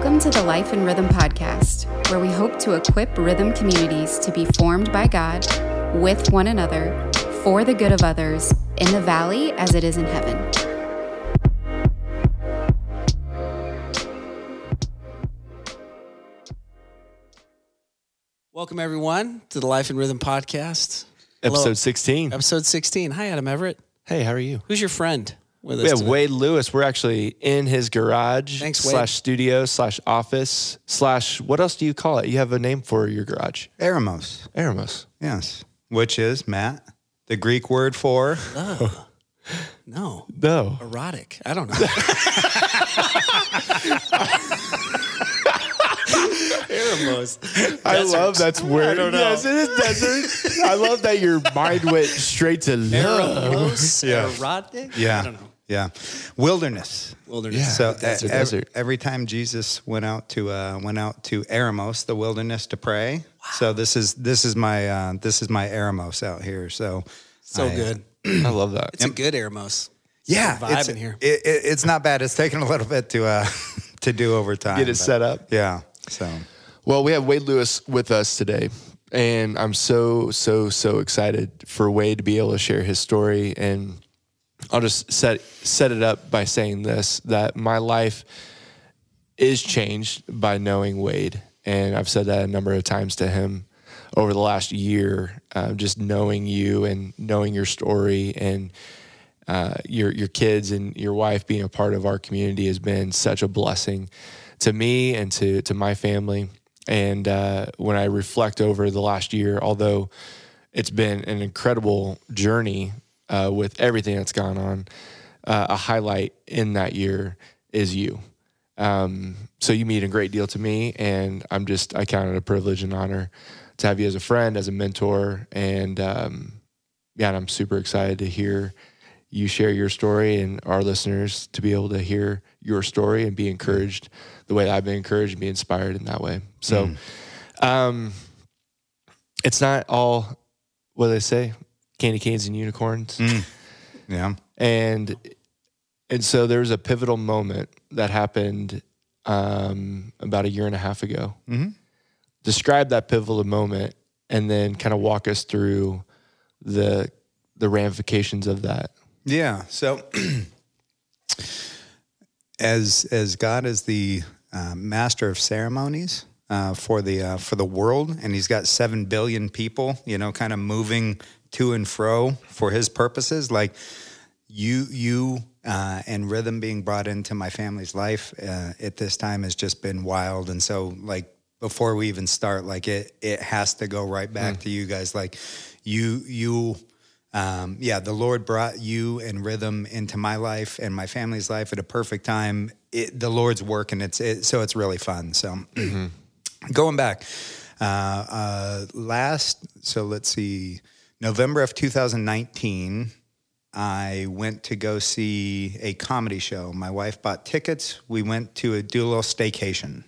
Welcome to the Life in Rhythm podcast, where we hope to equip rhythm communities to be formed by God, with one another, for the good of others, in the valley as it is in heaven. Welcome, everyone, to the Life in Rhythm podcast. Hello. Episode 16. Episode 16. Hi, Adam Everett. Hey, how are you? Who's your friend with us? We have today? Wade Lewis. We're actually in his garage Thanks, Wade. slash studio slash office slash what else do you call it? You have a name for your garage. Eremos, Eremos. yes, which is Matt, the Greek word for No. No. No. Erotic. I don't know. Eremos. I love that's I don't know. Yes, it is desert. I love that your mind went straight to love. Eremos. Yeah. Erotic? yeah, I don't know. Yeah, wilderness. Wilderness. Yeah. So Desert, e- desert. every time Jesus went out to uh, went out to Eremos, the wilderness, to pray. So this is this is my uh, this is my Eremos out here. So So I- good. I love that. It's a good Eremos. yeah, vibe it's, in here. It, it, it's not bad. It's taken a little bit to uh, to do over time. Get it but- set up. Yeah. So Well, we have Wade Lewis with us today, and I'm so so so excited for Wade to be able to share his story. And I'll just set set it up by saying this: that my life is changed by knowing Wade, and I've said that a number of times to him over the last year. Uh, just knowing you and knowing your story and uh, your your kids and your wife being a part of our community has been such a blessing to me and to to my family. And uh, when I reflect over the last year, although it's been an incredible journey uh, with everything that's gone on, uh, a highlight in that year is you. Um, so you mean a great deal to me, and I'm just I count it a privilege and honor to have you as a friend, as a mentor, and um, yeah, and I'm super excited to hear you share your story and our listeners to be able to hear your story and be encouraged the way that I've been encouraged and be inspired in that way. So, um, it's not all what do they say, candy canes and unicorns, yeah. and and so there was a pivotal moment that happened um, about a year and a half ago. Describe that pivotal moment, and then kind of walk us through the the ramifications of that. Yeah. So, as as God is the uh, master of ceremonies uh, for the uh, for the world, and He's got seven billion people, you know, kind of moving to and fro for His purposes. Like you, you, uh, and rhythm being brought into my family's life uh, at this time has just been wild. And so, like before we even start, like it it has to go right back to you guys. Like you, you um, yeah, the Lord brought you and rhythm into my life and my family's life at a perfect time. It, the Lord's work, and it's it, so it's really fun. So, going back, uh, uh, last so let's see, November of 2019, I went to go see a comedy show. My wife bought tickets. We went to a, do a little staycation.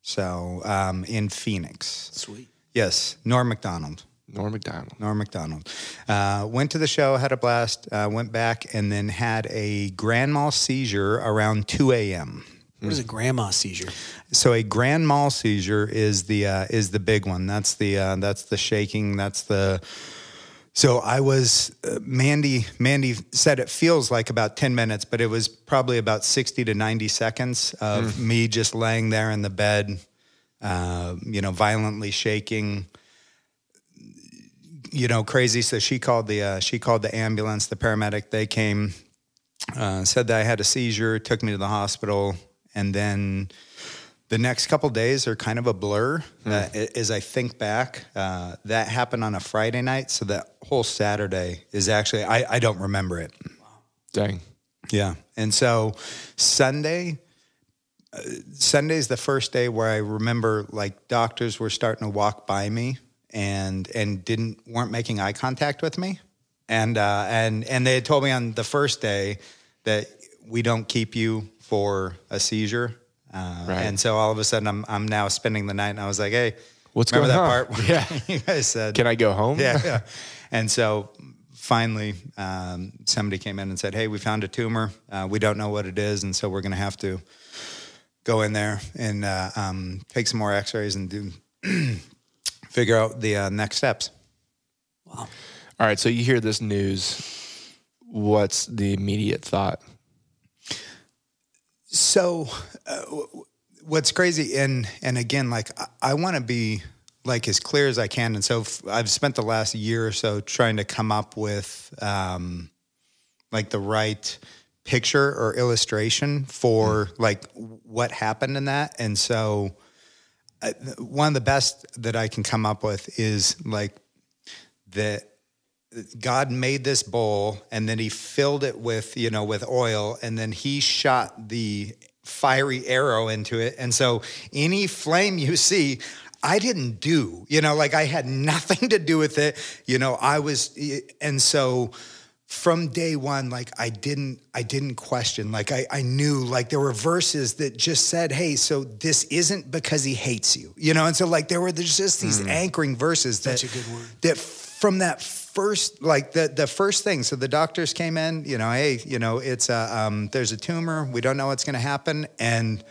So um, in Phoenix, Sweet. yes, Norm Macdonald. Norm Macdonald. Norm Macdonald. Uh, went to the show, had a blast, uh, went back, and then had a grand mal seizure around 2 a.m. What is a grand mal seizure? So a grand mal seizure is the uh, is the big one. That's the uh, that's the shaking. That's the so I was uh, Mandy. Mandy said it feels like about ten minutes, but it was probably about sixty to ninety seconds of me just laying there in the bed, uh, you know, violently shaking. You know, crazy. So she called the uh, she called the ambulance. The paramedic they came, uh, said that I had a seizure, took me to the hospital, and then the next couple days are kind of a blur. Uh, as I think back, uh, that happened on a Friday night, so that whole Saturday is actually I, I don't remember it. Dang. Yeah, and so Sunday. Uh, Sunday's the first day where I remember like doctors were starting to walk by me and and didn't weren't making eye contact with me, and uh, and and they had told me on the first day that we don't keep you for a seizure, uh, Right. and so all of a sudden I'm I'm now spending the night, and I was like, hey, What's remember going that on? part? Yeah. you guys said Can I go home? yeah, yeah. And so finally, um, somebody came in and said, "Hey, we found a tumor. Uh, we don't know what it is, and so we're going to have to go in there and uh, um, take some more X-rays and do figure out the uh, next steps. Wow. All right. So you hear this news. What's the immediate thought? So, uh, w- what's crazy, and and again, like I, I want to be like as clear as I can, and so f- I've spent the last year or so trying to come up with um, like the right picture or illustration for like what happened in that, and so uh, one of the best that I can come up with is like that God made this bowl and then he filled it with, you know, with oil and then he shot the fiery arrow into it. And so any flame you see, I didn't do, you know, like I had nothing to do with it. You know, I was, and so from day one, like I didn't, I didn't question. Like I, I knew, like there were verses that just said, "Hey, so this isn't because he hates you," you know. And so, like there were there's just these hmm. anchoring verses that Such a good word. that from that first like the the first thing so the doctors came in you know hey you know it's a um, there's a tumor we don't know what's going to happen and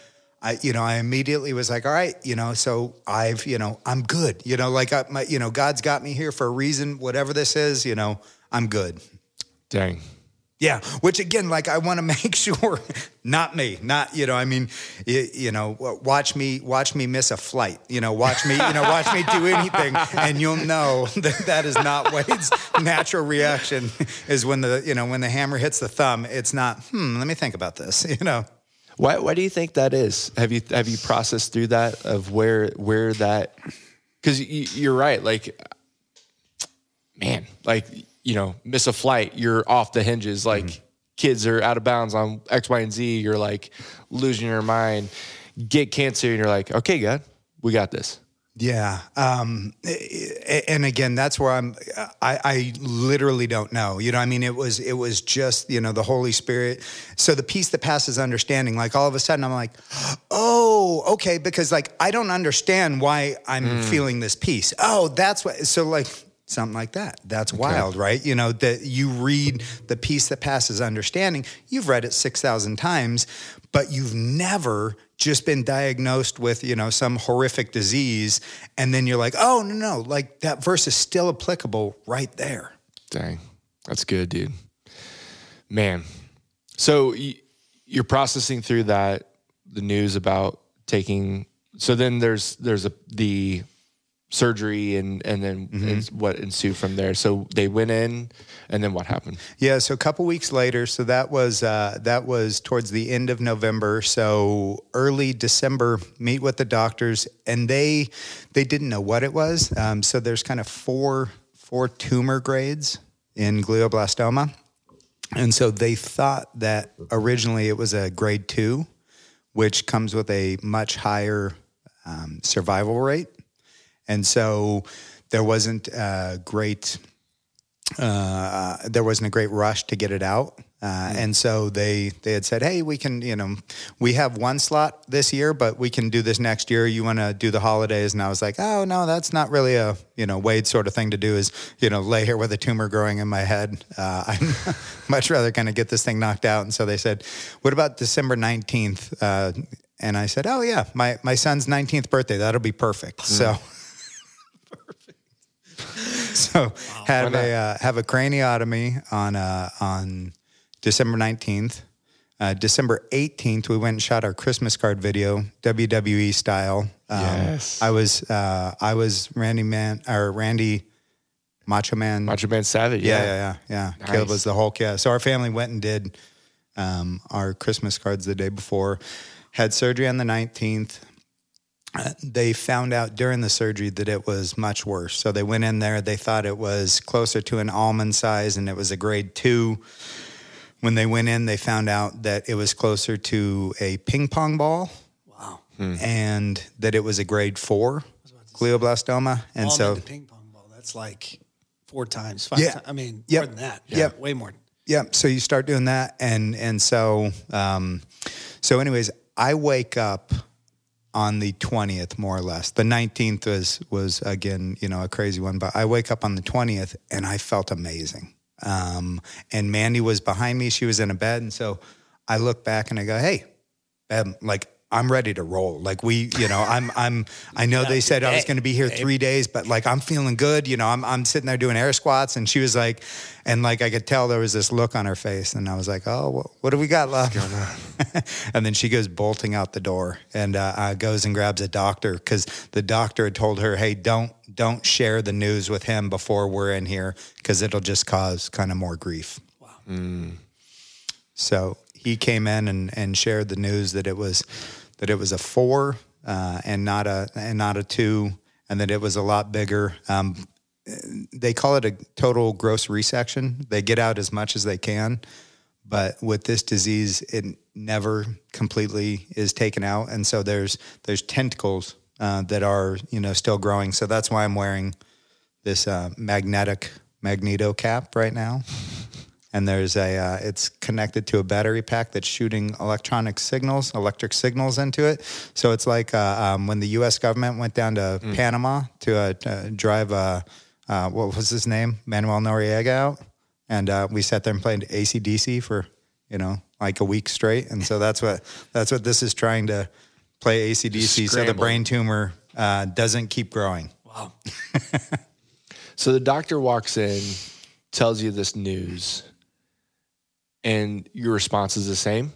I you know I immediately was like all right you know so I've you know I'm good you know like I, my you know God's got me here for a reason whatever this is you know I'm good Dang. Yeah, which again, like I want to make sure, not me, not you know. I mean, you, you know, watch me, watch me miss a flight. You know, watch me, you know, watch me do anything, and you'll know that that is not Wade's natural reaction. Is when the you know when the hammer hits the thumb, it's not. Hmm, let me think about this. You know. Why, why do you think that is? Have you have you processed through that of where where that? Because you, you're right. Like, man, like you know, miss a flight, you're off the hinges. Like kids are out of bounds on X, Y, and Z. You're like losing your mind. Get cancer, and you're like, okay, God, we got this. Yeah. Um, and again, that's where I'm, I, I literally don't know, you know, I mean, it was, it was just, you know, the Holy Spirit. So the peace that passes understanding, like all of a sudden I'm like, oh, okay. Because like, I don't understand why I'm feeling this peace. Oh, that's what, so like something like that. That's wild, right? You know, that you read the peace that passes understanding. You've read it 6,000 times, but you've never just been diagnosed with, you know, some horrific disease. And then you're like, oh, no, no, like that verse is still applicable right there. Dang, that's good, dude. Man, so you're processing through that the news about taking. So then there's there's a the surgery and and then it's what ensued from there. So they went in, and then what happened? Yeah, so a couple weeks later, so that was uh, that was towards the end of November. So early December, meet with the doctors, and they they didn't know what it was. Um, so there's kind of four four tumor grades in glioblastoma, and so they thought that originally it was a grade two, which comes with a much higher um, survival rate, and so there wasn't a great uh, there wasn't a great rush to get it out. Uh, And so they they had said, "Hey, we can, you know, we have one slot this year, but we can do this next year. You want to do the holidays?" And I was like, "Oh no, that's not really a you know Wade sort of thing to do. Is you know lay here with a tumor growing in my head. Uh, I'm much rather kind of get this thing knocked out." And so they said, "What about December nineteenth?" Uh, and I said, "Oh yeah, my my son's nineteenth birthday. That'll be perfect." So. So have a uh, have a craniotomy on uh, on December nineteenth. Uh, December eighteenth, we went and shot our Christmas card video, WWE style. Um, Yes. I was uh, I was Randy Man or Randy Macho Man. Macho Man Savage. yeah, yeah, yeah, yeah. Nice. Caleb was the Hulk. Yeah. So our family went and did um, our Christmas cards the day before. Had surgery on the nineteenth they found out during the surgery that it was much worse. So they went in there, they thought it was closer to an almond size and it was a grade two. When they went in, they found out that it was closer to a ping pong ball Wow. and that it was a grade four glioblastoma. And Ball so, the ping pong ball. That's like four times, five Yeah. times. I mean, Yep. more than that. Yep. Way more. yeah, so you start doing that. And, and so, um, so anyways, I wake up on the 20th more or less. The 19th was was again you know a crazy one but i wake up on the 20th and i felt amazing. Um, and mandy was behind me. She was in a bed. And so i look back and i go hey like I'm ready to roll. Like we, you know, I'm, I'm, I know they said I was going to be here three days, but like I'm feeling good. You know, I'm, I'm sitting there doing air squats, and she was like, and like I could tell there was this look on her face, and I was like, oh, well, what do we got left? and then she goes bolting out the door and uh, uh, goes and grabs a doctor because the doctor had told her, hey, don't, don't share the news with him before we're in here because it'll just cause kind of more grief. Wow. So he came in and, and shared the news that it was that it was a four uh, and not a and not a two, and that it was a lot bigger. Um, they call it a total gross resection. They get out as much as they can, but with this disease, it never completely is taken out, and so there's there's tentacles uh, that are you know still growing. So that's why I'm wearing this uh, magnetic magneto cap right now and there's a uh, it's connected to a battery pack that's shooting electronic signals electric signals into it. So it's like uh, um, when the us government went down to mm. panama to uh, drive uh, uh, what was his name? Manuel noriega out. And uh, we sat there and played AC/DC for you know like a week straight. And so that's what that's what this is trying to play AC/DC so the brain tumor doesn't keep growing. Wow. So the doctor walks in tells you this news and your response is the same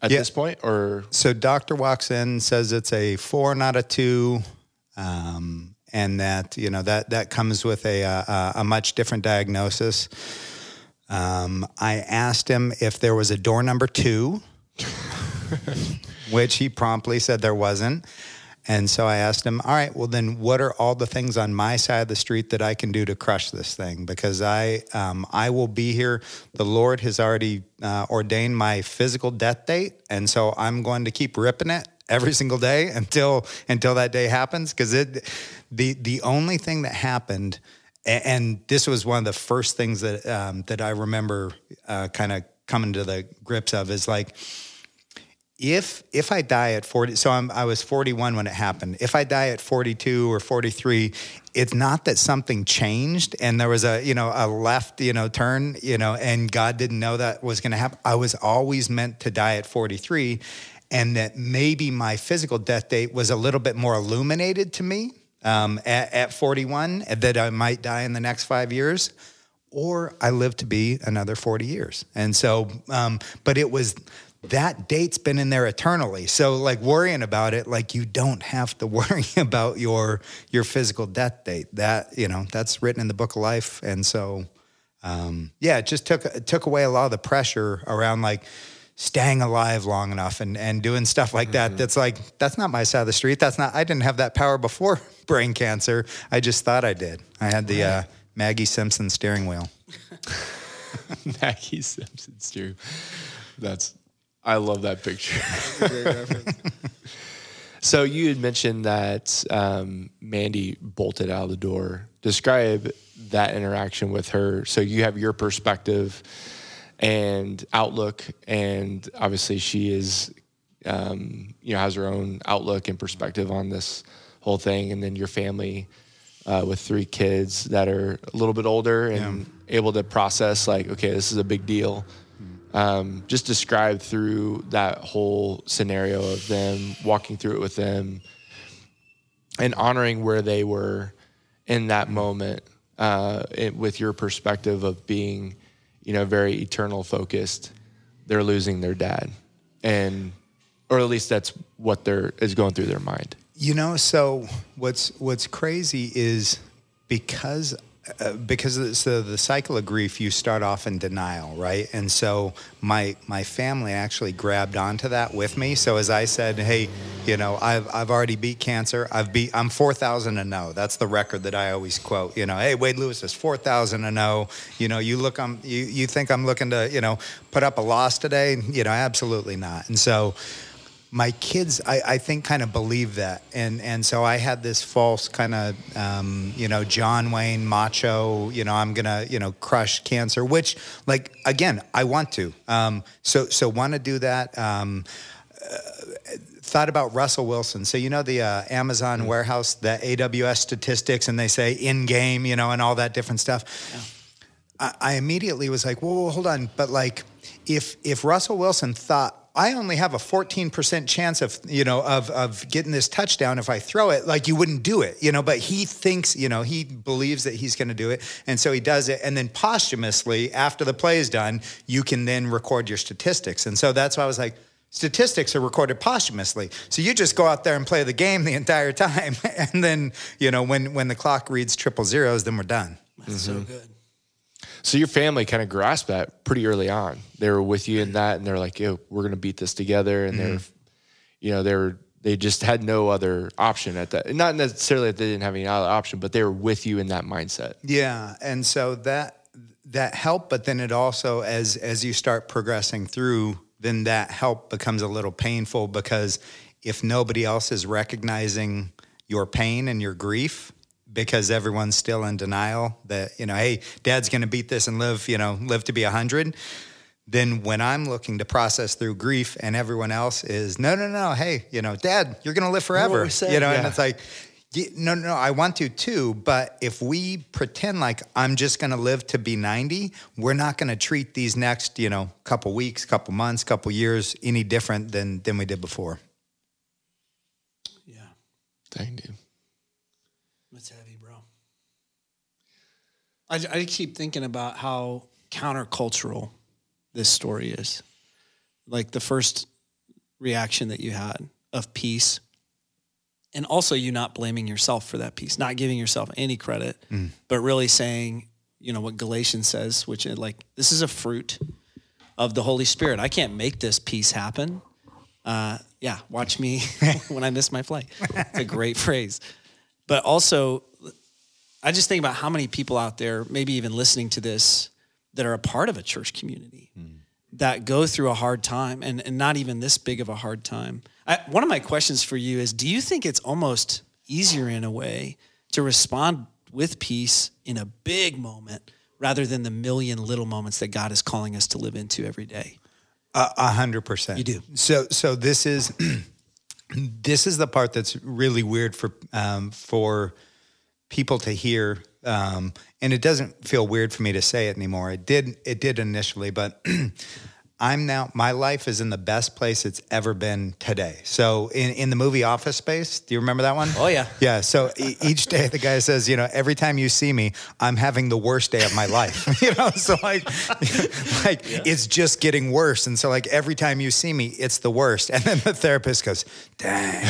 at yeah. this point or? So doctor walks in says it's a four not a two um, and that you know that that comes with a a, a much different diagnosis. Um, i asked him if there was a door number two which he promptly said there wasn't and so I asked him, all right, well, then what are all the things on my side of the street that I can do to crush this thing? Because I, um, I will be here. The Lord has already uh, ordained my physical death date. And so I'm going to keep ripping it every single day until, until that day happens. Because it, the, the only thing that happened, and, and this was one of the first things that, um, that I remember uh, kind of coming to the grips of is like, if if I die at 40 so I'm, I was 41 when it happened if I die at 42 or 43 it's not that something changed and there was a you know a left you know turn you know and God didn't know that was going to happen I was always meant to die at 43 and that maybe my physical death date was a little bit more illuminated to me um, at, at 41 that I might die in the next five years or I live to be another 40 years. And so, um, but it was that date's been in there eternally. So like worrying about it, like you don't have to worry about your your physical death date. That you know that's written in the book of life, and so um, yeah, it just took it took away a lot of the pressure around like staying alive long enough and and doing stuff like that. Mm-hmm. That's like that's not my side of the street. That's not. I didn't have that power before brain cancer. I just thought I did. I had the right. uh, Maggie Simpson steering wheel. Maggie Simpson steering. That's I love that picture. so you had mentioned that um, Mandy bolted out of the door. Describe that interaction with her. So you have your perspective and outlook, and obviously she is, um, you know, has her own outlook and perspective on this whole thing, and then your family. Uh, with three kids that are a little bit older and yeah. able to process like okay this is a big deal um, just describe through that whole scenario of them walking through it with them and honoring where they were in that moment uh, it, with your perspective of being you know very eternal focused they're losing their dad. And or at least that's what they're is going through their mind. You know so what's what's crazy is because uh, because so the cycle of grief, you start off in denial, right? And so my my family actually grabbed onto that with me. So as I said, hey, you know, I've I've already beat cancer. I've beat I'm four thousand and zero. That's the record that I always quote. You know, hey, Wade Lewis is four thousand and zero. You know, you look, I'm you you think I'm looking to you know put up a loss today? You know, absolutely not. And so my kids, I, I, think, kind of believe that, and and so I had this false kind of, um, you know, John Wayne macho, you know, I'm gonna, you know, crush cancer, which, like, again, I want to, um, so so want to do that. Um, uh, thought about Russell Wilson. So you know the uh, Amazon mm-hmm. warehouse, the AWS statistics, and they say in game, you know, and all that different stuff. Yeah. I, I immediately was like, whoa, whoa, hold on, but like, if if Russell Wilson thought I only have a 14% chance of, you know, of, of getting this touchdown if I throw it. Like you wouldn't do it, you know, but he thinks, you know, he believes that he's going to do it. And so he does it. And then posthumously, after the play is done, you can then record your statistics. And so that's why I was like, statistics are recorded posthumously. So you just go out there and play the game the entire time. And then, you know, when, when the clock reads triple zeros, then we're done. That's so mm-hmm. good. So your family kind of grasped that pretty early on. They were with you in that, and they're like, "Yo, we're gonna beat this together." And they're, mm-hmm. you know, they were they just had no other option at that. Not necessarily that they didn't have any other option, but they were with you in that mindset. Yeah, and so that that helped, but then it also as as you start progressing through, then that help becomes a little painful because if nobody else is recognizing your pain and your grief because everyone's still in denial that you know hey dad's going to beat this and live you know live to be 100 then when i'm looking to process through grief and everyone else is no no no hey you know dad you're going to live forever we said, you know and it's like "Yeah, no no i want to too but if we pretend like i'm just going to live to be 90 we're not going to treat these next you know couple weeks couple months couple years any different than than we did before Yeah. Dang, dude. That's heavy, bro. I, I keep thinking about how countercultural this story is. Like the first reaction that you had of peace, and also you not blaming yourself for that peace, not giving yourself any credit, but really saying, you know, what Galatians says, which is like, this is a fruit of the Holy Spirit. I can't make this peace happen. Uh, yeah, watch me when I miss my flight. It's a great phrase. But also, I just think about how many people out there, maybe even listening to this, that are a part of a church community that go through a hard time and, and not even this big of a hard time. I, one of my questions for you is Do you think it's almost easier in a way to respond with peace in a big moment rather than the million little moments that God is calling us to live into every day? A a hundred percent. You do. So so this is this is the part that's really weird for um, for people to hear, um, and it doesn't feel weird for me to say it anymore. It did it did initially, but I'm now my life is in the best place it's ever been today. So in, in the movie Office Space, do you remember that one? Oh, yeah. Yeah. So e- each day the guy says, you know, every time you see me, I'm having the worst day of my life. you know, so like, like it's just getting worse. And so like every time you see me, it's the worst. And then the therapist goes, dang.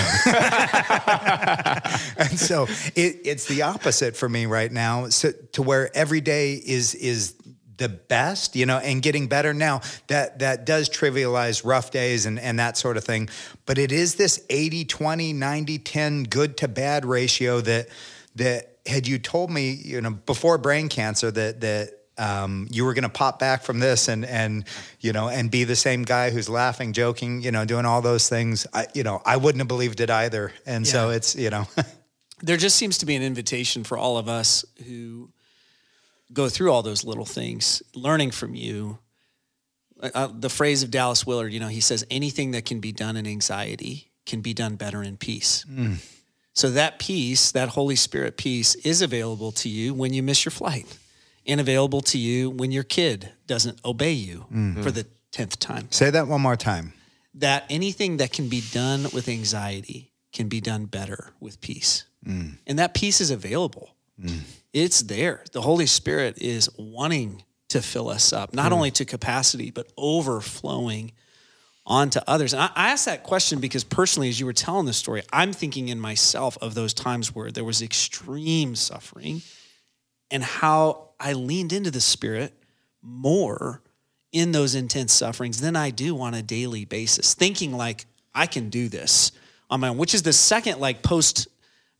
and so it, it's the opposite for me right now. So to where every day is is the best, you know, and getting better. Now that that does trivialize rough days and, and that sort of thing. But it is this 80, 20, 90, 10 good to bad ratio that that had you told me, you know, before brain cancer that that um, you were going to pop back from this and and you know and be the same guy who's laughing, joking, you know, doing all those things. I you know I wouldn't have believed it either. And so it's you know there just seems to be an invitation for all of us who go through all those little things, learning from you. Uh, the phrase of Dallas Willard, you know, he says, anything that can be done in anxiety can be done better in peace. So that peace, that Holy Spirit peace, is available to you when you miss your flight and available to you when your kid doesn't obey you for the 10th time say that one more time. that anything that can be done with anxiety can be done better with peace. And that peace is available. It's there. The Holy Spirit is wanting to fill us up, not hmm. only to capacity, but overflowing onto others. And I, I asked that question because personally, as you were telling this story, I'm thinking in myself of those times where there was extreme suffering and how I leaned into the Spirit more in those intense sufferings than I do on a daily basis, thinking like I can do this on my own, which is the second like post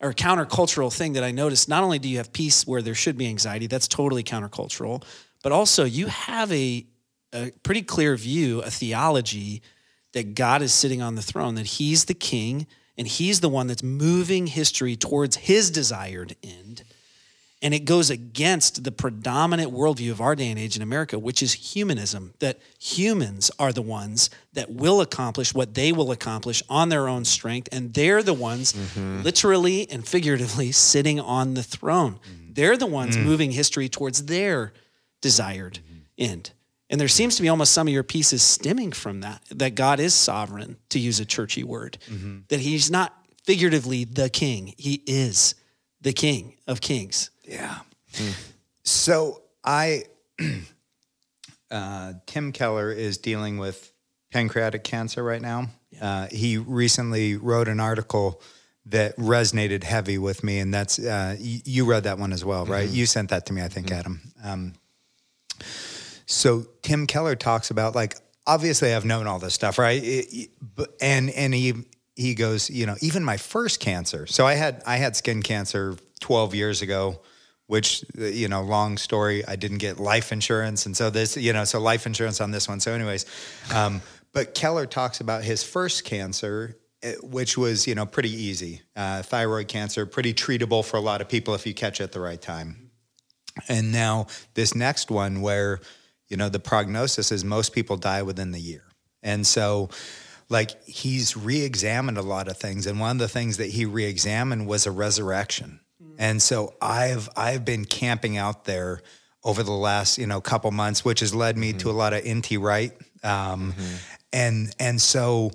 or countercultural thing that I noticed. Not only do you have peace where there should be anxiety, that's totally countercultural, but also you have a, a pretty clear view, a theology that God is sitting on the throne, that He's the king and He's the one that's moving history towards His desired end. And it goes against the predominant worldview of our day and age in America, which is humanism, that humans are the ones that will accomplish what they will accomplish on their own strength. And they're the ones, mm-hmm. literally and figuratively, sitting on the throne. Mm-hmm. They're the ones mm. moving history towards their desired mm-hmm. end. And there seems to be almost some of your pieces stemming from that, that God is sovereign, to use a churchy word, that he's not figuratively the king, he is the king of kings. Yeah. So I, uh, Tim Keller is dealing with pancreatic cancer right now. Uh, he recently wrote an article that resonated heavy with me, and that's uh, y- you read that one as well, right? You sent that to me, I think, Adam. Um, so Tim Keller talks about like obviously I've known all this stuff, right? It- it- and and he he goes, you know, even my first cancer. So I had I had skin cancer 12 years ago, which you know, long story. I didn't get life insurance, and so this, you know, so life insurance on this one. So, anyways, um, but Keller talks about his first cancer. eh, Which was, you know, pretty easy. Uh, thyroid cancer, pretty treatable for a lot of people if you catch it at the right time. And now this next one where, you know, the prognosis is most people die within the year. And so like he's re-examined a lot of things and one of the things that he re-examined was a resurrection. Mm-hmm. And so I've I've been camping out there over the last, you know, couple months, which has led me to mm-hmm. a lot of N.T. Wright Um, mm-hmm. and and so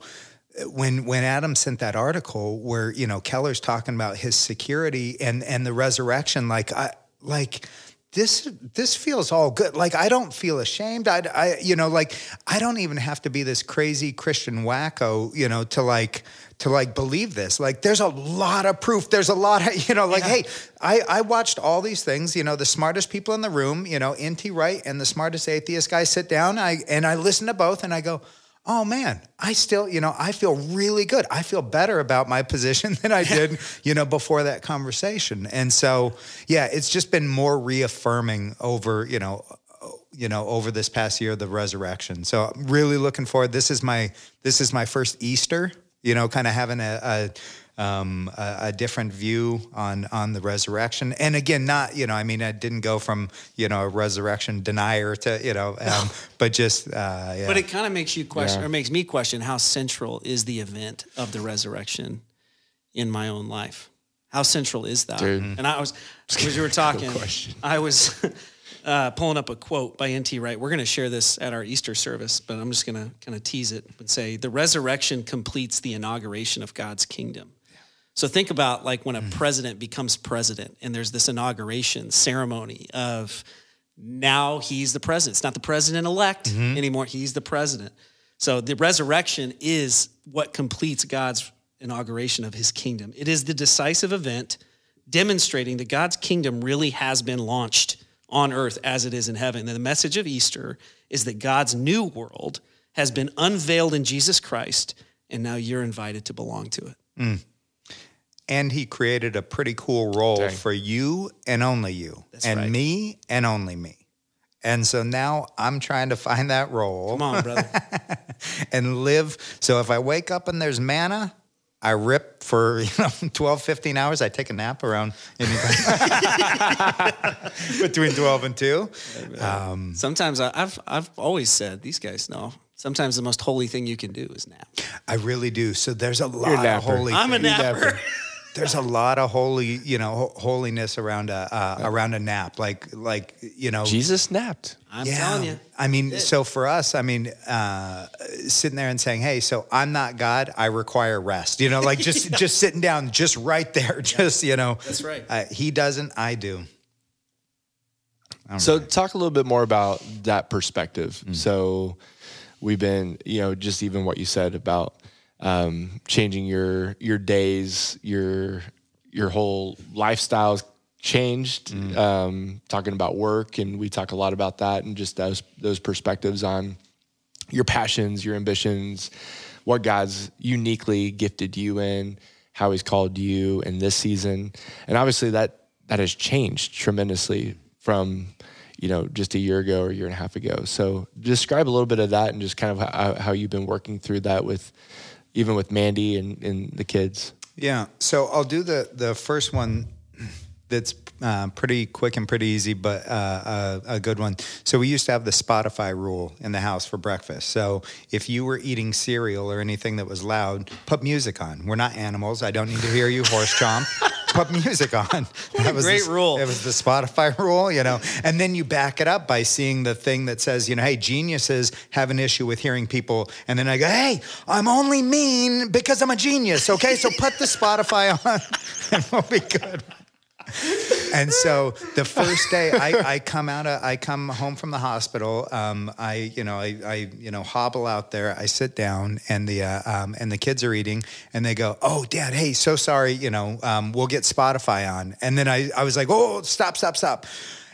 when when Adam sent that article where you know Keller's talking about his security and and the resurrection, like I like this this feels all good. Like I don't feel ashamed. I, I you know like I don't even have to be this crazy Christian wacko, you know, to like to like believe this. Like there's a lot of proof. There's a lot of you know like hey, I I watched all these things. You know, the smartest people in the room. You know, N.T. Wright and the smartest atheist guy sit down. I and I listen to both and I go oh man, I still, you know, I feel really good. I feel better about my position than I did, you know, before that conversation. And so, yeah, it's just been more reaffirming over, you know, you know, over this past year, the resurrection. So I'm really looking forward. This is my this is my first Easter, you know, kind of having a, a um, a, a different view on on the resurrection. And again, not you know, I mean, I didn't go from you know a resurrection denier to you know, um, but just uh, yeah. But it kind of makes you question, or makes me question, how central is the event of the resurrection in my own life? How central is that? And I was, as you were talking, I was uh, pulling up a quote by N.T. Wright. We're going to share this at our Easter service, but I'm just going to kind of tease it and say the resurrection completes the inauguration of God's kingdom. So think about like when a mm. president becomes president and there's this inauguration ceremony of now he's the president. It's not the president elect mm-hmm. anymore. He's the president. So the resurrection is what completes God's inauguration of his kingdom. It is the decisive event demonstrating that God's kingdom really has been launched on earth as it is in heaven. And the message of Easter is that God's new world has been unveiled in Jesus Christ, and now you're invited to belong to it. Mm. And he created a pretty cool role for you and only you and right. me and only me and so now i'm trying to find that role Come on, brother. and live so if i wake up and there's manna I rip for you know 12, 15 hours. I take a nap around between 12 and 2. Um, sometimes I, I've I've always said these guys know. Sometimes the most holy thing you can do is nap. I really do. So there's a lot of holy I'm a napper. There's a lot of holy, you know, holiness around a uh, around a nap. Like like you know, Jesus napped. I'm telling you. I mean, so for us, I mean, uh, sitting there and saying, "Hey, so I'm not God. I require rest." You know, like just just sitting down, just right there, just you know. That's right. Uh, he doesn't. I do. So talk a little bit more about that perspective. So we've been, you know, just even what you said about um, changing your your days, your your whole lifestyles changed. Um, talking about work, and we talk a lot about that, and just those those perspectives on your passions, your ambitions, what God's uniquely gifted you in, how He's called you in this season, and obviously that that has changed tremendously from you know just a year ago or a year and a half ago. So describe a little bit of that and just kind of how, how you've been working through that with even with Mandy and, and the kids. Yeah. So I'll do the the first one that's uh, pretty quick and pretty easy, but uh, a, a good one. So we used to have the Spotify rule in the house for breakfast. So if you were eating cereal or anything that was loud, put music on. We're not animals. I don't need to hear you horse chomp. put music on. That a was great the, rule. It was the Spotify rule, you know. And then you back it up by seeing the thing that says, you know, hey, geniuses have an issue with hearing people. And then I go, hey, I'm only mean because I'm a genius. Okay, so put the Spotify on, and we'll be good and so the first day I, I come out, of, I come home from the hospital. Um, I, you know, I, I, you know, hobble out there. I sit down, and the uh, um, and the kids are eating, and they go, "Oh, Dad, hey, so sorry. You know, um, we'll get Spotify on." And then I, I was like, "Oh, stop, stop, stop!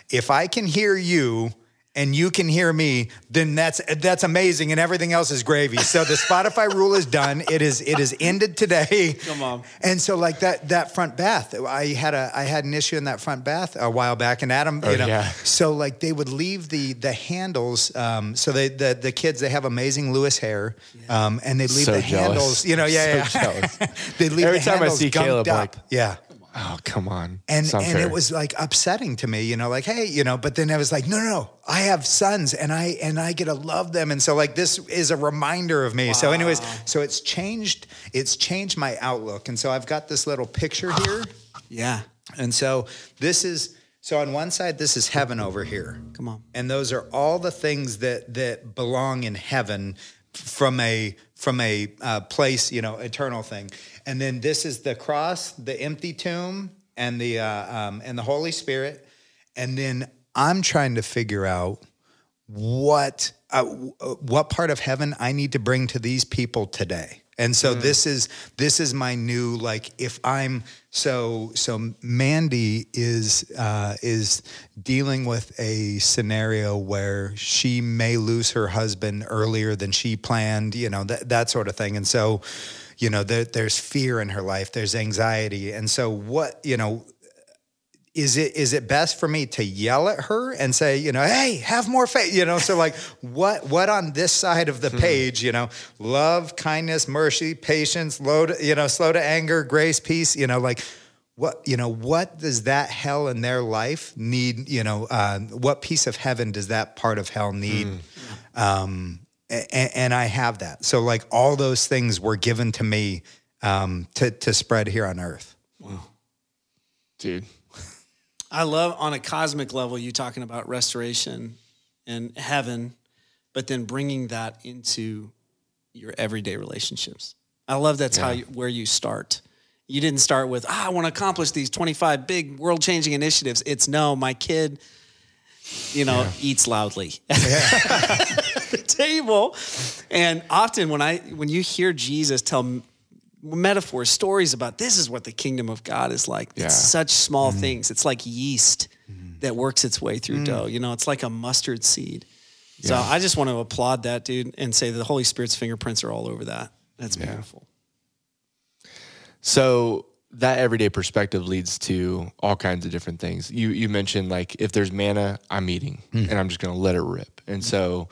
If I can hear you." And you can hear me, then that's that's amazing, and everything else is gravy. So the Spotify rule is done. It is it is ended today. Come on. And so like that that front bath, I had a I had an issue in that front bath a while back, and Adam, you Oh, know, yeah. so like they would leave the the handles. Um, so they the the kids they have amazing Lewis hair, um, and they leave So the jealous. handles. You know, yeah, So yeah. they leave Every the time I handles see Caleb, up. like- yeah. Oh, come on. And It's not and fair. it was like upsetting to me, you know, like hey, you know. But then I was like, no, no, no, I have sons, and I and I get to love them, and so like this is a reminder of me. So, anyways, so it's changed. It's changed my outlook, and so I've got this little picture here, Yeah. and so this is so on one side, this is heaven over here. Come on. and those are all the things that that belong in heaven from a from a uh, place you know eternal thing and then this is the cross the empty tomb and the uh, um, and the holy spirit and then i'm trying to figure out what uh, uh, what part of heaven I need to bring to these people today. And so this is this is my new like if I'm so so Mandy is uh, is dealing with a scenario where she may lose her husband earlier than she planned, you know that that sort of thing. And so, you know, there, there's fear in her life, there's anxiety, and so what you know is it is it best for me to yell at her and say you know hey have more faith you know? So like what what on this side of the page you know? Love kindness mercy patience low to, you know slow to anger grace peace you know? Like what you know what does that hell in their life need you know uh, what piece of heaven does that part of hell need? Um, and, and i have that. So like all those things were given to me um, to to spread here on earth. Wow. dude. I love on a cosmic level you talking about restoration and heaven, but then bringing that into your everyday relationships. I love that's how you, where you start. You didn't start with ah, I want to accomplish these 25 big world-changing initiatives. It's no, my kid you know, eats loudly at the table. And often when I when you hear Jesus tell metaphors, stories about this is what the kingdom of God is like. Yeah. It's such small mm-hmm. things. It's like yeast mm-hmm. that works its way through mm. dough. You know, it's like a mustard seed. So I just want to applaud that dude and say the Holy Spirit's fingerprints are all over that. That's beautiful. So that everyday perspective leads to all kinds of different things. You you mentioned like if there's manna, I'm eating mm. and I'm just gonna let it rip. And mm. so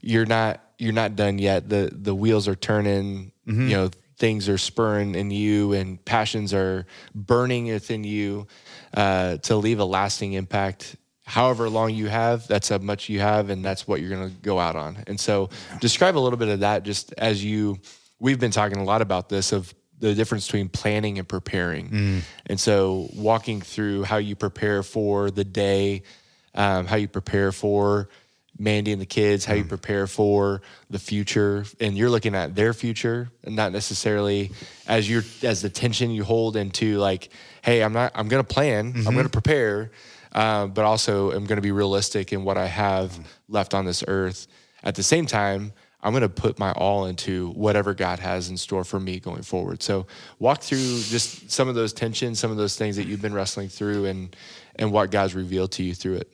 you're not you're not done yet. The the wheels are turning, mm-hmm. you know, things are spurring in you and passions are burning within you uh, to leave a lasting impact. However long you have, that's how much you have, and that's what you're going to go out on. And so, describe a little bit of that, just as you. We've been talking a lot about this of the difference between planning and preparing, and so walking through how you prepare for the day, um, how you prepare for Mandy and the kids, how you mm. prepare for the future, and you're looking at their future, and not necessarily as you're as the tension you hold into like, hey, I'm not, I'm going to plan, I'm going to mm-hmm. prepare, uh, but also I'm going to be realistic in what I have mm. left on this earth. At the same time, I'm going to put my all into whatever God has in store for me going forward. So walk through just some of those tensions, some of those things that you've been wrestling through, and and what God's revealed to you through it.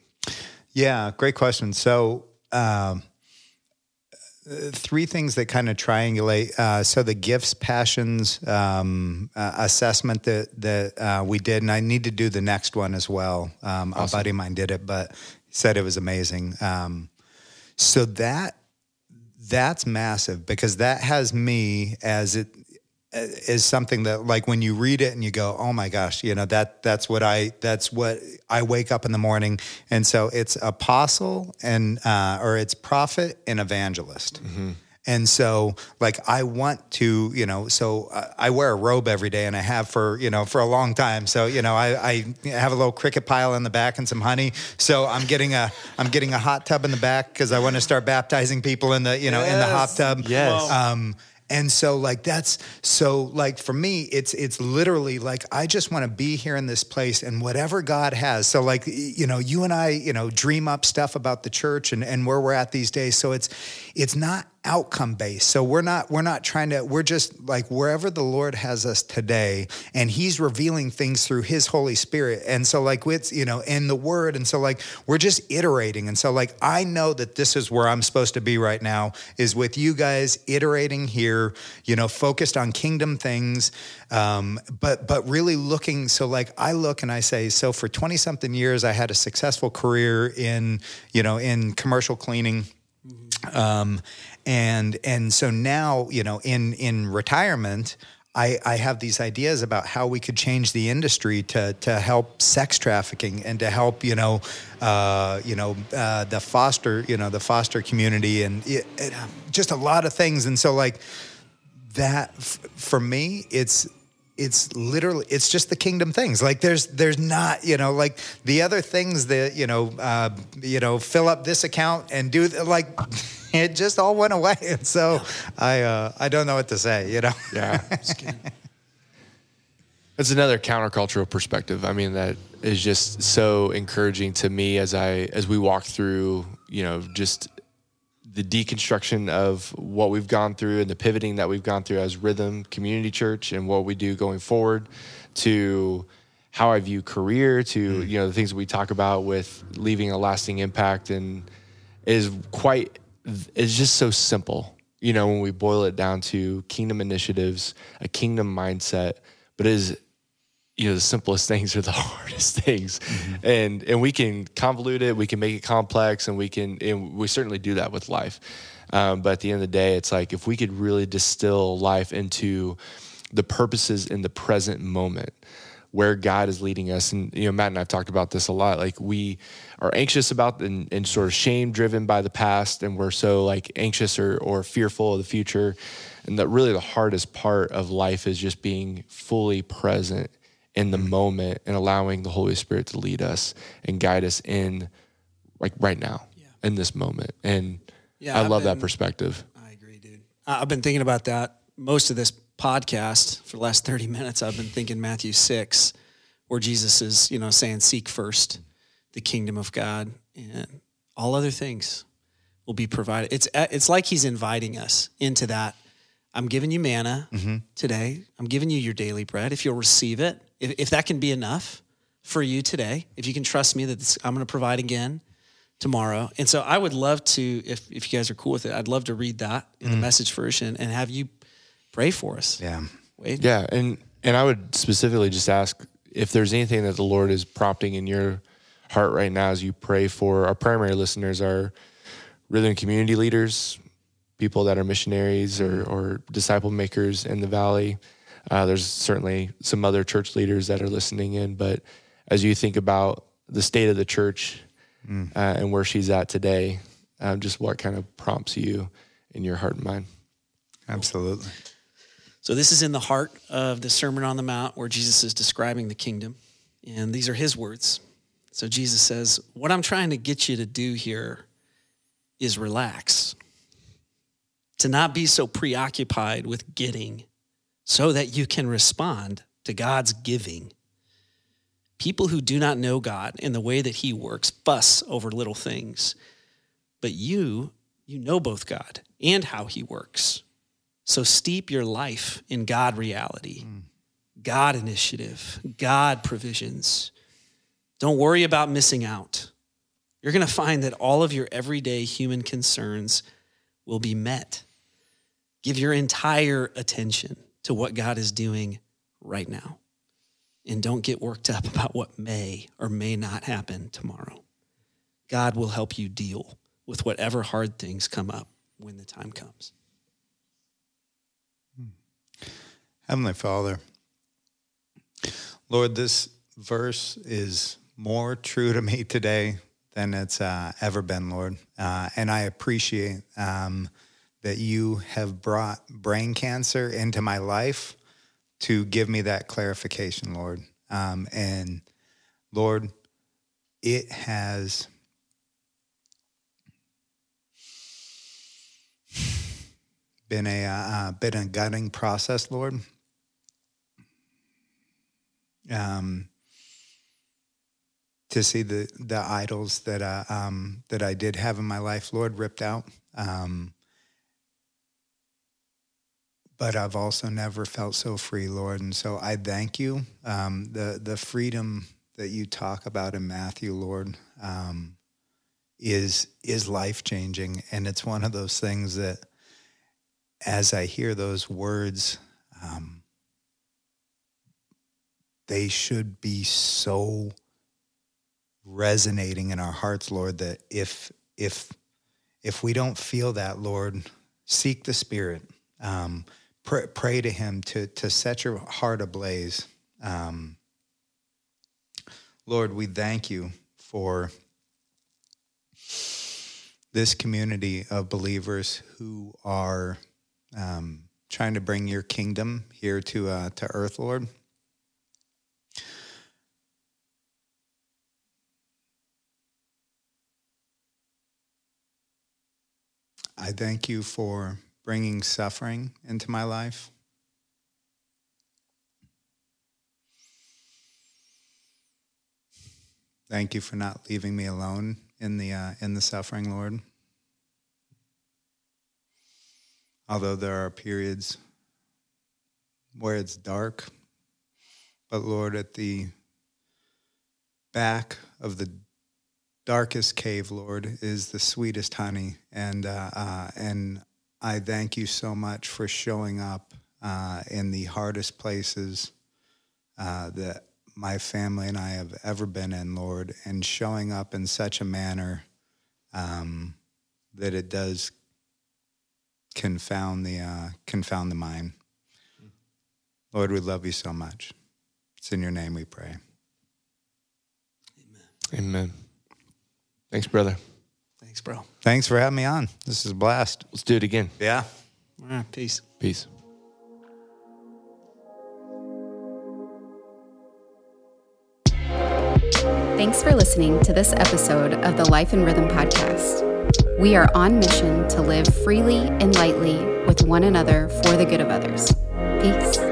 Yeah, great question. So, um, three things that kind of triangulate. Uh, so, the gifts, passions um, uh, assessment that that uh, we did, and I need to do the next one as well. Um, A buddy of mine did it, but said it was amazing. Um, so that that's massive because that has me as it is something that like when you read it and you go oh my gosh you know that that's what i that's what i wake up in the morning and so it's apostle and uh, or it's prophet and evangelist And so, like, I want to, you know, so I wear a robe every day and I have for, you know, for a long time. So, you know, I, I have a little cricket pile in the back and some honey. So I'm getting a, I'm getting a hot tub in the back because I want to start baptizing people in the, you know, yes. in the hot tub. Yes. Um, and so like that's so like for me it's it's literally like I just want to be here in this place and whatever God has. So like you know, you and I, you know, dream up stuff about the church and and where we're at these days. So it's it's not outcome based. So we're not we're not trying to we're just like wherever the Lord has us today and he's revealing things through his Holy Spirit. And so like with you know in the word and so like we're just iterating and so like I know that this is where I'm supposed to be right now is with you guys iterating here, you know, focused on kingdom things um, but but really looking so like I look and I say so for 20 something years I had a successful career in you know in commercial cleaning um, and and so now you know in in retirement I, I have these ideas about how we could change the industry to to help sex trafficking and to help you know uh, you know uh, the foster you know the foster community and it, it, just a lot of things. And so like that f- for me it's it's literally it's just the kingdom things. Like there's there's not you know like the other things that you know uh, you know fill up this account and do like it just all went away. And so i uh, i don't know what to say you know? Yeah. It's another countercultural perspective. I mean that is just so encouraging to me as i as we walk through you know just the deconstruction of what we've gone through and the pivoting that we've gone through as Rhythm Community Church and what we do going forward to how I view career to mm. you know the things that we talk about with leaving a lasting impact and is quite it's just so simple you know when we boil it down to kingdom initiatives a kingdom mindset but it is you know the simplest things are the hardest things mm-hmm. and and we can convolute it we can make it complex and we can and we certainly do that with life um, but at the end of the day it's like if we could really distill life into the purposes in the present moment where God is leading us. And, you know, Matt and I've talked about this a lot. Like, we are anxious about and, and, sort of shame driven by the past, and we're so like anxious or, or fearful of the future. And that really the hardest part of life is just being fully present in the moment and allowing the Holy Spirit to lead us and guide us in like right now yeah. in this moment. And yeah, I love been, that perspective. I agree, dude. I've been thinking about that most of this podcast for the last 30 minutes. I've been thinking Matthew 6, where Jesus is, you know, saying, Seek first the kingdom of God and all other things will be provided. It's, it's like he's inviting us into that. I'm giving you manna mm-hmm. today. I'm giving you your daily bread. If you'll receive it, if, if that can be enough for you today, if you can trust me that this, I'm going to provide again tomorrow. And so I would love to, if, if you guys are cool with it, I'd love to read that in mm. the message version and have you pray for us. Yeah. Wade. Yeah. And, and I would specifically just ask if there's anything that the Lord is prompting in your heart right now as you pray for our primary listeners, our rhythm community leaders, people that are missionaries or, or disciple makers in the valley, uh, there's certainly some other church leaders that are listening in, but as you think about the state of the church mm. uh, and where she's at today, um, just what kind of prompts you in your heart and mind? Absolutely. So, this is in the heart of the Sermon on the Mount where Jesus is describing the kingdom. And these are his words. So, Jesus says, What I'm trying to get you to do here is relax, to not be so preoccupied with getting so that you can respond to God's giving. People who do not know God and the way that He works fuss over little things. But you, you know both God and how He works. So steep your life in God reality, mm. God initiative, God provisions. Don't worry about missing out. You're going to find that all of your everyday human concerns will be met. Give your entire attention to what God is doing right now. And don't get worked up about what may or may not happen tomorrow. God will help you deal with whatever hard things come up when the time comes. Heavenly Father, Lord, this verse is more true to me today than it's uh, ever been, Lord. Uh, and I appreciate um, that you have brought brain cancer into my life to give me that clarification, Lord. Um, and Lord, it has been a uh, been a gutting process, Lord. Um, to see the the idols that I um, that I did have in my life, Lord, ripped out. Um, but I've also never felt so free, Lord, and so I thank you. Um, the the freedom that you talk about in Matthew, Lord, um, is is life changing, and it's one of those things that, as I hear those words, um, they should be so resonating in our hearts, Lord, that if if if we don't feel that, Lord, seek the Spirit. Um, pray, pray, to Him to to set your heart ablaze. Um, Lord, we thank you for this community of believers who are um, trying to bring your kingdom here to uh, to earth, Lord. I thank you for bringing suffering into my life. Thank you for not leaving me alone in the uh, in the suffering, Lord. Although there are periods where it's dark, but Lord, at the back of the darkest cave, Lord, is the sweetest honey. And, uh, uh, and I thank you so much for showing up uh, in the hardest places uh, that my family and I have ever been in, Lord, and showing up in such a manner um, that it does confound the, uh, confound the mind. Lord, we love you so much. It's in your name we pray. Amen. Amen. Thanks, brother. Thanks, bro. Thanks for having me on. This is a blast. Let's do it again. Yeah. All right. Peace. Peace. Thanks for listening to this episode of the Life and Rhythm podcast. We are on mission to live freely and lightly with one another for the good of others. Peace.